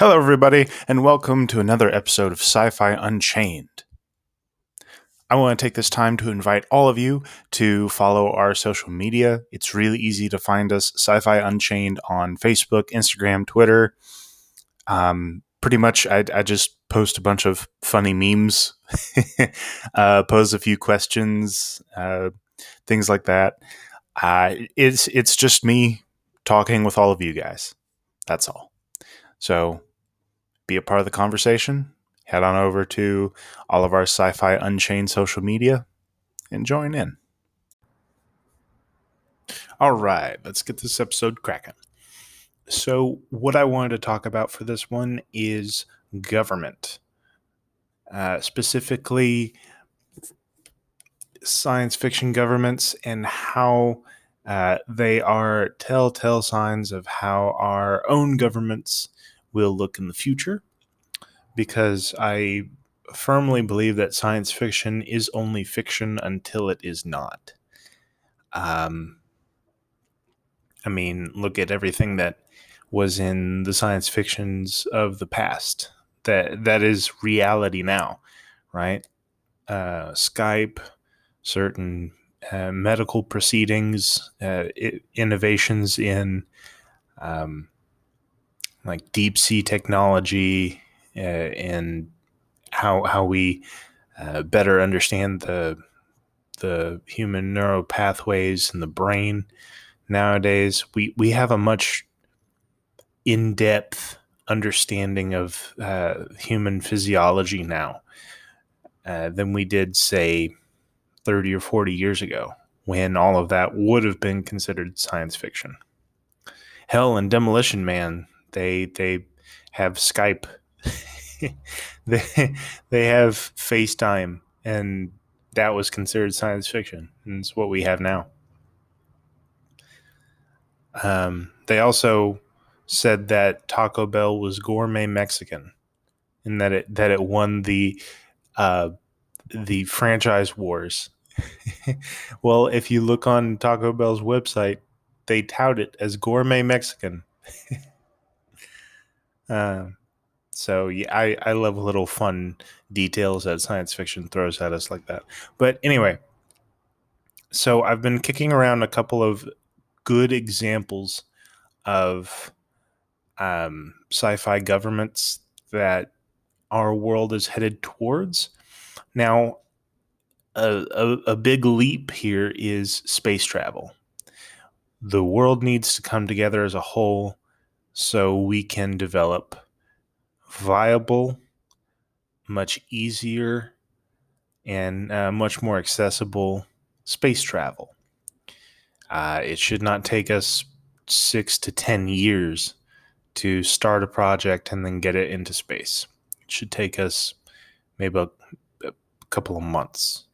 Hello, everybody, and welcome to another episode of Sci Fi Unchained. I want to take this time to invite all of you to follow our social media. It's really easy to find us Sci Fi Unchained on Facebook, Instagram, Twitter. Um, pretty much, I, I, just post a bunch of funny memes, uh, pose a few questions, uh, things like that. Uh, it's it's just me talking with all of you guys. That's all. So, be a part of the conversation head on over to all of our Sci Fi Unchained social media and join in. All right, let's get this episode cracking. So, what I wanted to talk about for this one is government, uh, specifically science fiction governments and how uh, they are telltale signs of how our own governments will look in the future because I firmly believe that science fiction is only fiction until it is not. Um, I mean, look at everything that was in the science fictions of the past. That that is reality now, right? Uh, Skype, certain uh, medical proceedings, uh, innovations in um, like deep sea technology, uh, and how how we uh, better understand the the human neural pathways in the brain nowadays. We we have a much in depth understanding of uh, human physiology now uh, than we did, say, 30 or 40 years ago, when all of that would have been considered science fiction. Hell and Demolition Man, they they have Skype they they have FaceTime, and that was considered science fiction, and it's what we have now. Um, they also said that Taco Bell was gourmet Mexican, and that it that it won the uh, the franchise wars. well, if you look on Taco Bell's website, they tout it as gourmet Mexican. uh, so yeah, I, I love little fun details that science fiction throws at us like that. But anyway, so I've been kicking around a couple of good examples of um, sci-fi governments that our world is headed towards. Now, a, a, a big leap here is space travel. The world needs to come together as a whole so we can develop viable, much easier, and uh, much more accessible space travel. Uh, it should not take us six to 10 years to start a project and then get it into space. It should take us maybe a, a couple of months,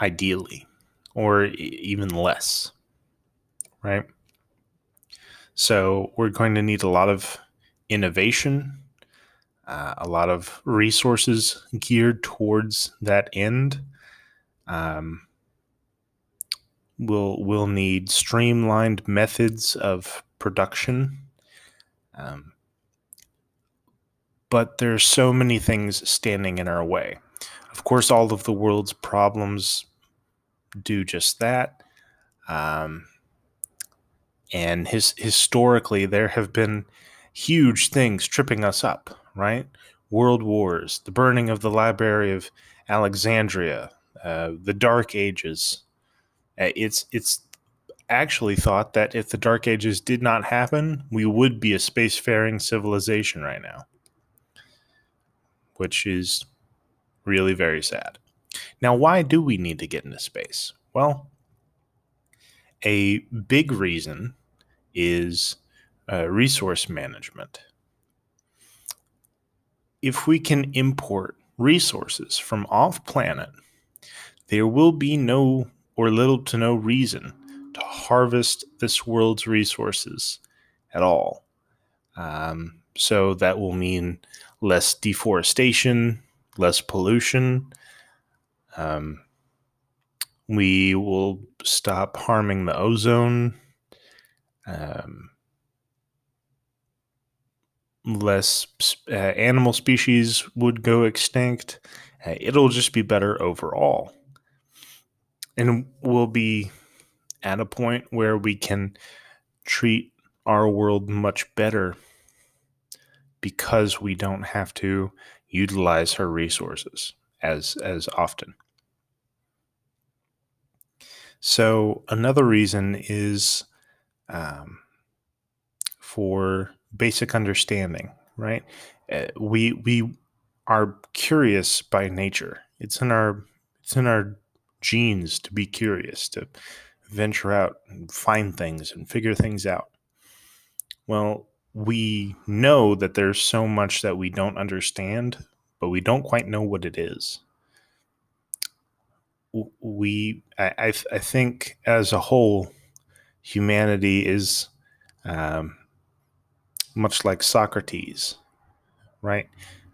ideally, or even less, right? So we're going to need a lot of innovation, uh, a lot of resources geared towards that end. Um, we'll we'll need streamlined methods of production. Um, but there's so many things standing in our way. Of course, all of the world's problems do just that. Um, and his, historically, there have been huge things tripping us up, right? World wars, the burning of the Library of Alexandria, uh, the Dark Ages. Uh, it's it's actually thought that if the Dark Ages did not happen, we would be a spacefaring civilization right now, which is really very sad. Now, why do we need to get into space? Well, a big reason is uh, resource management. If we can import resources from off planet, there will be no or little to no reason to harvest this world's resources at all. Um, so that will mean less deforestation, less pollution. Um, we will stop harming the ozone. Um, less uh, animal species would go extinct. Uh, it'll just be better overall. And we'll be at a point where we can treat our world much better because we don't have to utilize her resources as as often. So another reason is um, for basic understanding, right? Uh, we we are curious by nature. It's in our it's in our genes to be curious, to venture out and find things and figure things out. Well, we know that there's so much that we don't understand, but we don't quite know what it is. We, I, I, I think, as a whole, humanity is um, much like Socrates, right?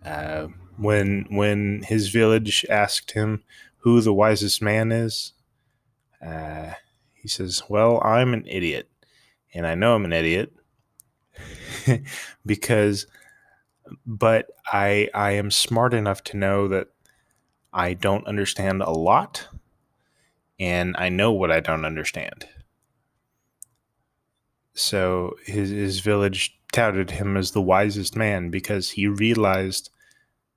Uh, when when his village asked him who the wisest man is, uh, he says, "Well, I'm an idiot, and I know I'm an idiot because, but I I am smart enough to know that I don't understand a lot, and I know what I don't understand." So his his village touted him as the wisest man because he realized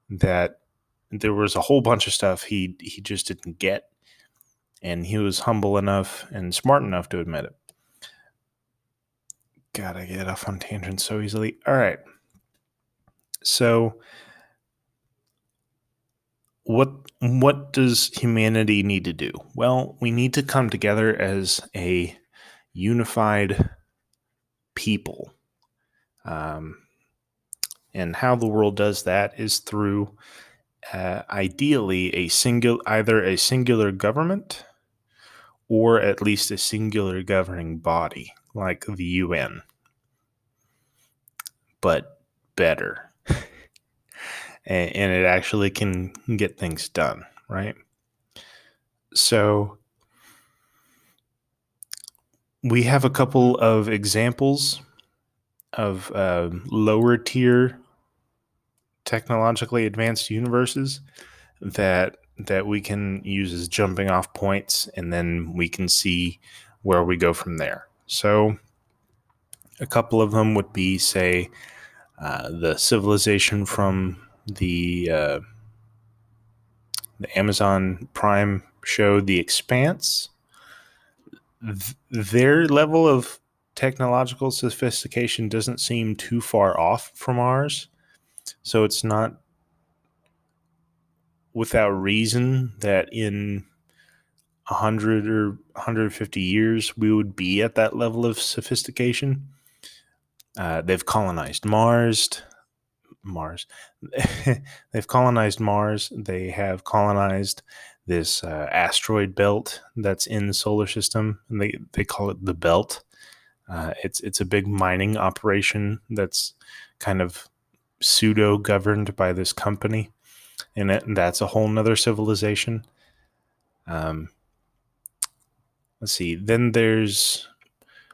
that there was a whole bunch of stuff he he just didn't get. And he was humble enough and smart enough to admit it. God i get off on tangents so easily. All right. So what what does humanity need to do? Well we need to come together as a unified people. Um, and how the world does that is through uh, ideally a single either a singular government or at least a singular governing body like the UN but better. And, and it actually can get things done right? So we have a couple of examples of uh, lower tier technologically advanced universes that that we can use as jumping off points and then we can see where we go from there. So a couple of them would be say uh, the civilization from the uh, the amazon prime show the expanse Th- their level of technological sophistication doesn't seem too far off from ours. So it's not without reason that in 100 or 150 years we would be at that level of sophistication. Uh, they've colonized Mars. Mars. they've colonized Mars. They have colonized this uh, asteroid belt that's in the solar system, and they, they call it the belt. Uh, it's it's a big mining operation that's kind of pseudo governed by this company, and, it, and that's a whole nother civilization. Um, let's see. Then there's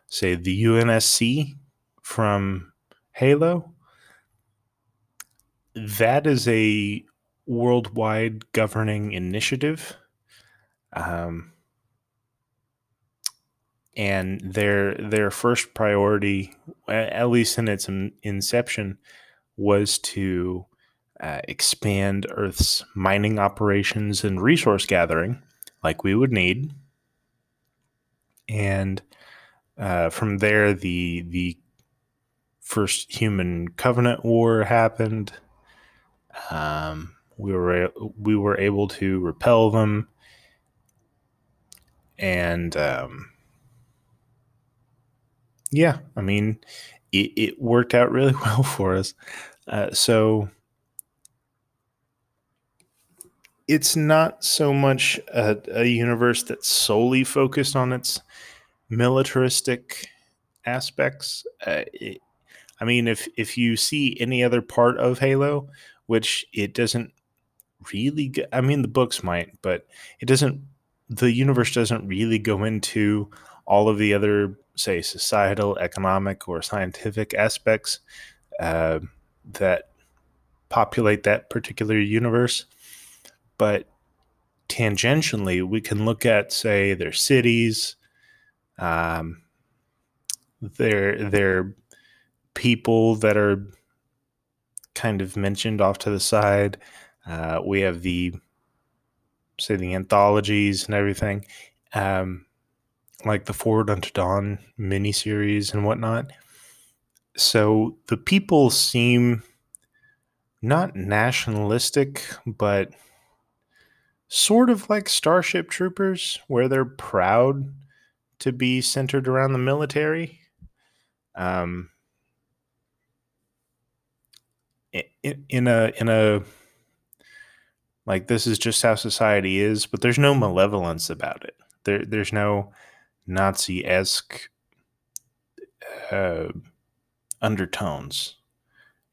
say the UNSC from Halo. That is a worldwide governing initiative. Um, and their their first priority, at least in its inception, was to uh, expand Earth's mining operations and resource gathering, like we would need. And uh, from there, the the first human covenant war happened. Um, we were we were able to repel them, and um, yeah, I mean, it, it worked out really well for us. Uh, so it's not so much a, a, universe that's solely focused on its militaristic aspects. Uh, it, I mean, if if you see any other part of Halo, which it doesn't really, get, I mean, the books might, but it doesn't. The universe doesn't really go into all of the other, say, societal, economic, or scientific aspects. Uh, that populate that particular universe. But tangentially, we can look at, say, their cities, um, their their people that are kind of mentioned off to the side. Uh, we have the say the anthologies and everything, um, like the Forward Unto Dawn miniseries and whatnot. So the people seem not nationalistic, but sort of like Starship Troopers, where they're proud to be centered around the military. Um, in, in a in a like this is just how society is, but there's no malevolence about it. There there's no Nazi esque uh, undertones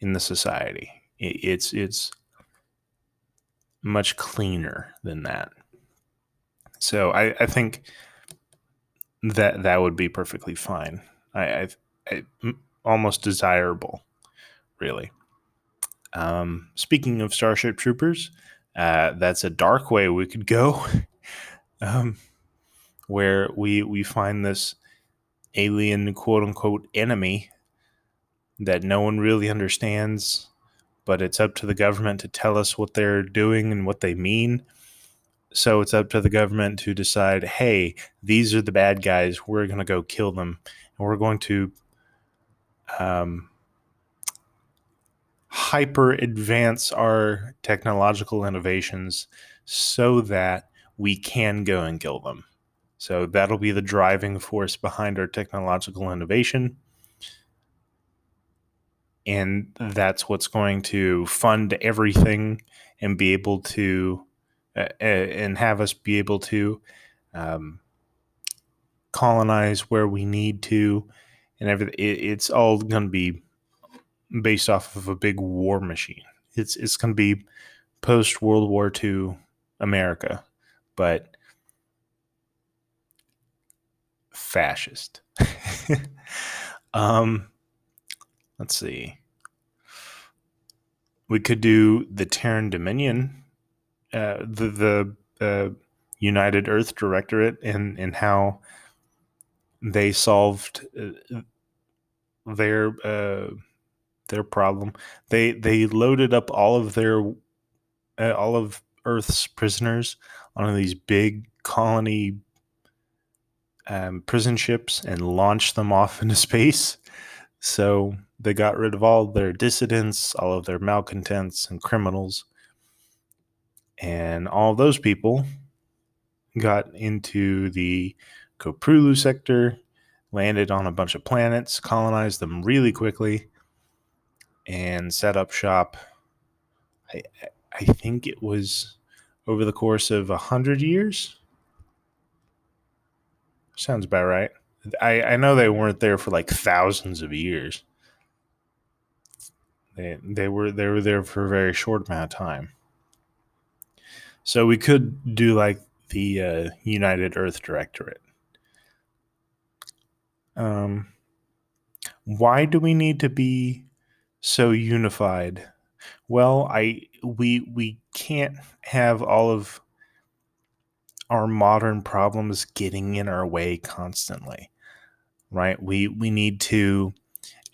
in the society. It, it's it's much cleaner than that. So I, I think that that would be perfectly fine. I, I, I almost desirable, really. Um, speaking of Starship Troopers, uh, that's a dark way we could go, um, where we we find this alien quote unquote enemy that no one really understands, but it's up to the government to tell us what they're doing and what they mean. So it's up to the government to decide, hey, these are the bad guys. We're going to go kill them, and we're going to um, hyper advance our technological innovations so that we can go and kill them. So that'll be the driving force behind our technological innovation. And that's what's going to fund everything and be able to, uh, and have us be able to um, colonize where we need to. And everything. It's all going to be based off of a big war machine. It's it's going to be post World War II America, but fascist. um, let's see. We could do the Terran Dominion, uh, the the uh, United Earth Directorate, and and how they solved uh, their uh, their problem. They they loaded up all of their uh, all of Earth's prisoners on these big colony um, prison ships and launched them off into space. So they got rid of all their dissidents, all of their malcontents and criminals, and all those people got into the Koprulu sector, landed on a bunch of planets, colonized them really quickly, and set up shop. I I think it was over the course of a hundred years. Sounds about right. I, I know they weren't there for like thousands of years. They they were they were there for a very short amount of time. So we could do like the uh, United Earth Directorate. Um, why do we need to be so unified? Well, I we we can't have all of our modern problems getting in our way constantly. Right? We we need to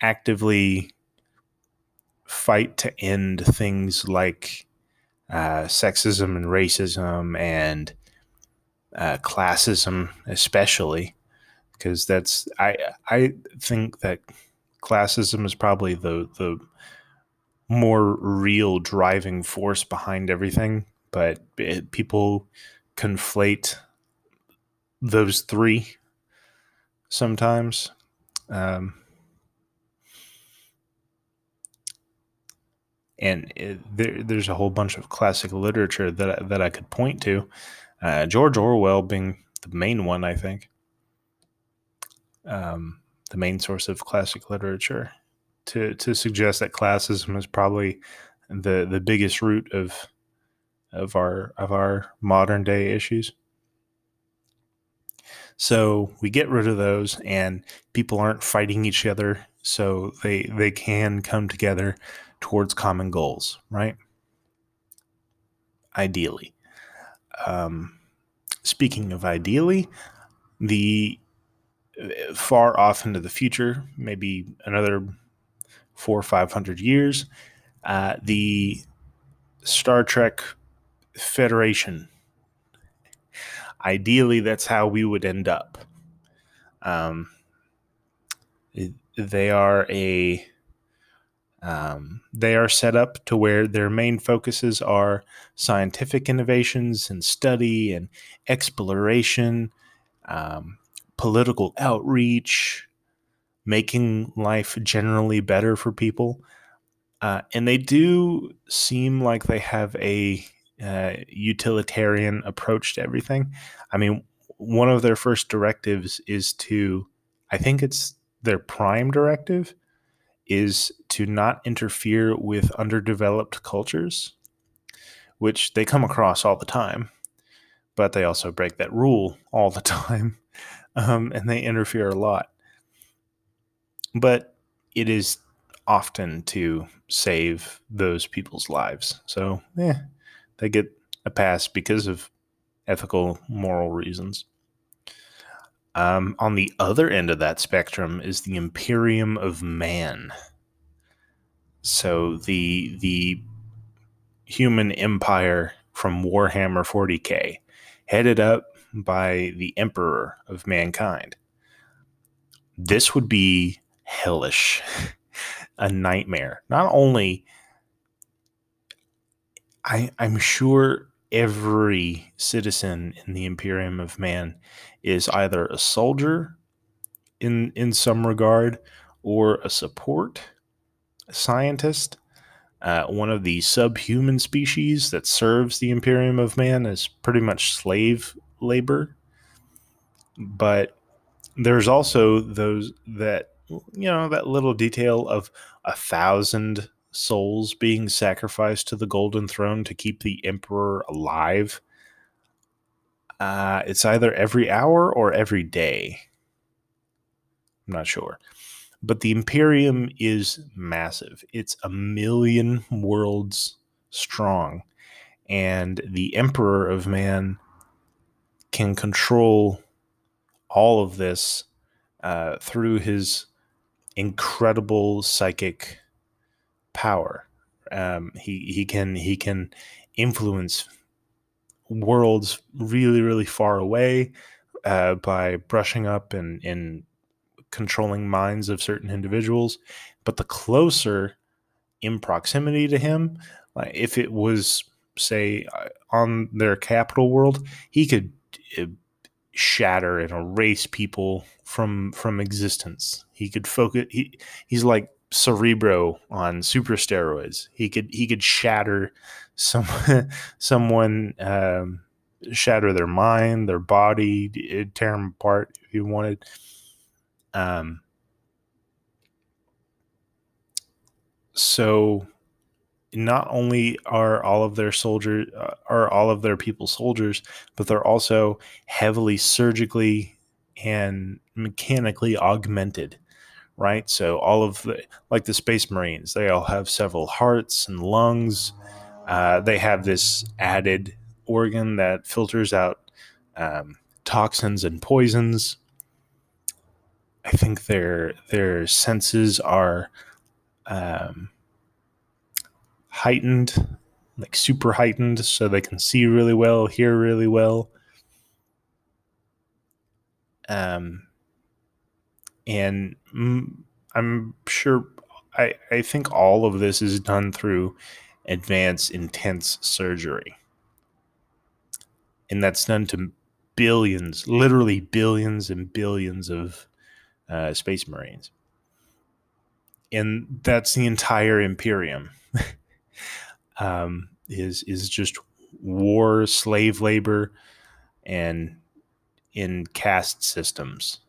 actively fight to end things like uh, sexism and racism and uh, classism, especially because that's I I think that classism is probably the the more real driving force behind everything, but it, people conflate those three sometimes. Um, and it, there, there's a whole bunch of classic literature that that I could point to. Uh, George Orwell being the main one, I think. Um, the main source of classic literature to to suggest that classism is probably the the biggest root of of our of our modern day issues. So we get rid of those and people aren't fighting each other so they they can come together towards common goals, right? Ideally. Um, speaking of ideally, the far off into the future, maybe another four or five hundred years, uh, the Star Trek Federation. Ideally, that's how we would end up. Um, they are a um, they are set up to where their main focuses are scientific innovations and study and exploration, um, political outreach, making life generally better for people. Uh, and they do seem like they have a uh, utilitarian approach to everything. I mean, one of their first directives is to, I think it's their prime directive, is to not interfere with underdeveloped cultures, which they come across all the time, but they also break that rule all the time, um, and they interfere a lot. But it is often to save those people's lives. So, yeah, they get a pass because of ethical, moral reasons. Um, on the other end of that spectrum is the Imperium of Man. So the the human empire from Warhammer 40k, headed up by the Emperor of mankind. This would be hellish, a nightmare. Not only I, I'm sure every citizen in the Imperium of Man is either a soldier in in some regard or a support a scientist uh, one of the subhuman species that serves the Imperium of Man is pretty much slave labor. But there's also those that, you know, that little detail of a thousand souls being sacrificed to the Golden Throne to keep the Emperor alive. Uh, it's either every hour or every day. I'm not sure. But the Imperium is massive. It's a million worlds strong. And the Emperor of Man can control all of this uh, through his incredible psychic power. Um, he he can he can influence worlds really really far away uh, by brushing up and and controlling minds of certain individuals. But the closer in proximity to him, like if it was say uh, on their capital world, he could shatter and erase people from from existence. He could focus. He he's like Cerebro on super steroids. He could he could shatter some someone um, shatter their mind, their body, tear them apart if he wanted. Um, so not only are all of their soldiers uh, are all of their people soldiers, but they're also heavily surgically and mechanically augmented right? So all of the like the Space Marines, they all have several hearts and lungs. Uh, they have this added organ that filters out um, toxins and poisons. I think their their senses are um, heightened, like super heightened, so they can see really well, hear really well. Um, and I'm sure I, I think all of this is done through advanced intense surgery. And that's done to billions, literally billions and billions of uh, space marines. And that's the entire Imperium. um, is is just war, slave labor, and in caste systems.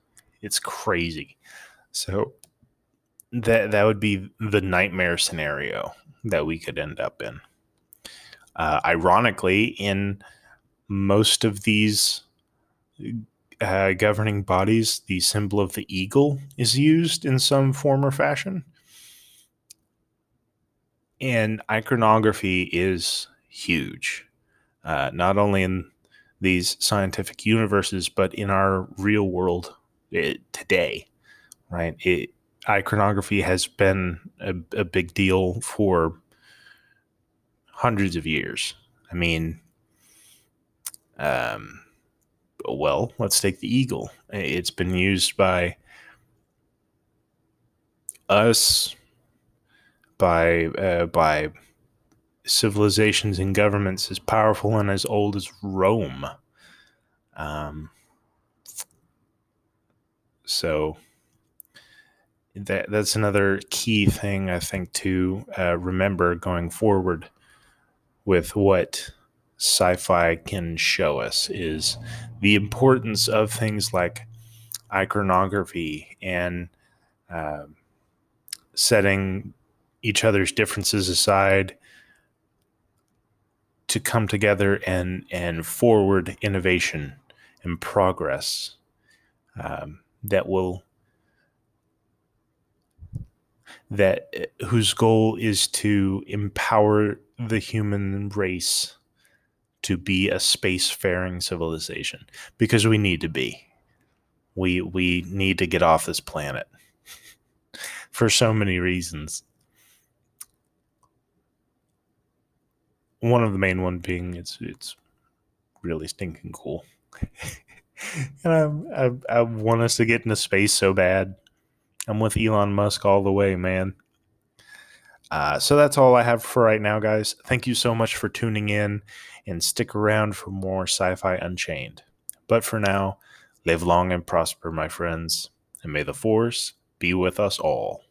It's crazy. So that that would be the nightmare scenario that we could end up in. Uh, ironically, in most of these uh, governing bodies, the symbol of the eagle is used in some form or fashion. And iconography is huge, uh, not only in these scientific universes, but in our real world it, today, right? It, iconography has been a, a big deal for hundreds of years. I mean, um, well, let's take the eagle. It's been used by us, by uh, by civilizations and governments as powerful and as old as Rome. Um, so that that's another key thing I think to uh, remember going forward with what sci-fi can show us is the importance of things like iconography and uh, setting each other's differences aside to come together and and forward innovation and progress um, that will that whose goal is to empower the human race to be a spacefaring civilization because we need to be. We we need to get off this planet for so many reasons one of the main one being it's it's really stinking cool. and I, I I want us to get into space so bad. I'm with Elon Musk all the way, man. Uh, so that's all I have for right now, guys. Thank you so much for tuning in and stick around for more Sci Fi Unchained. But for now, live long and prosper, my friends, and may the Force be with us all.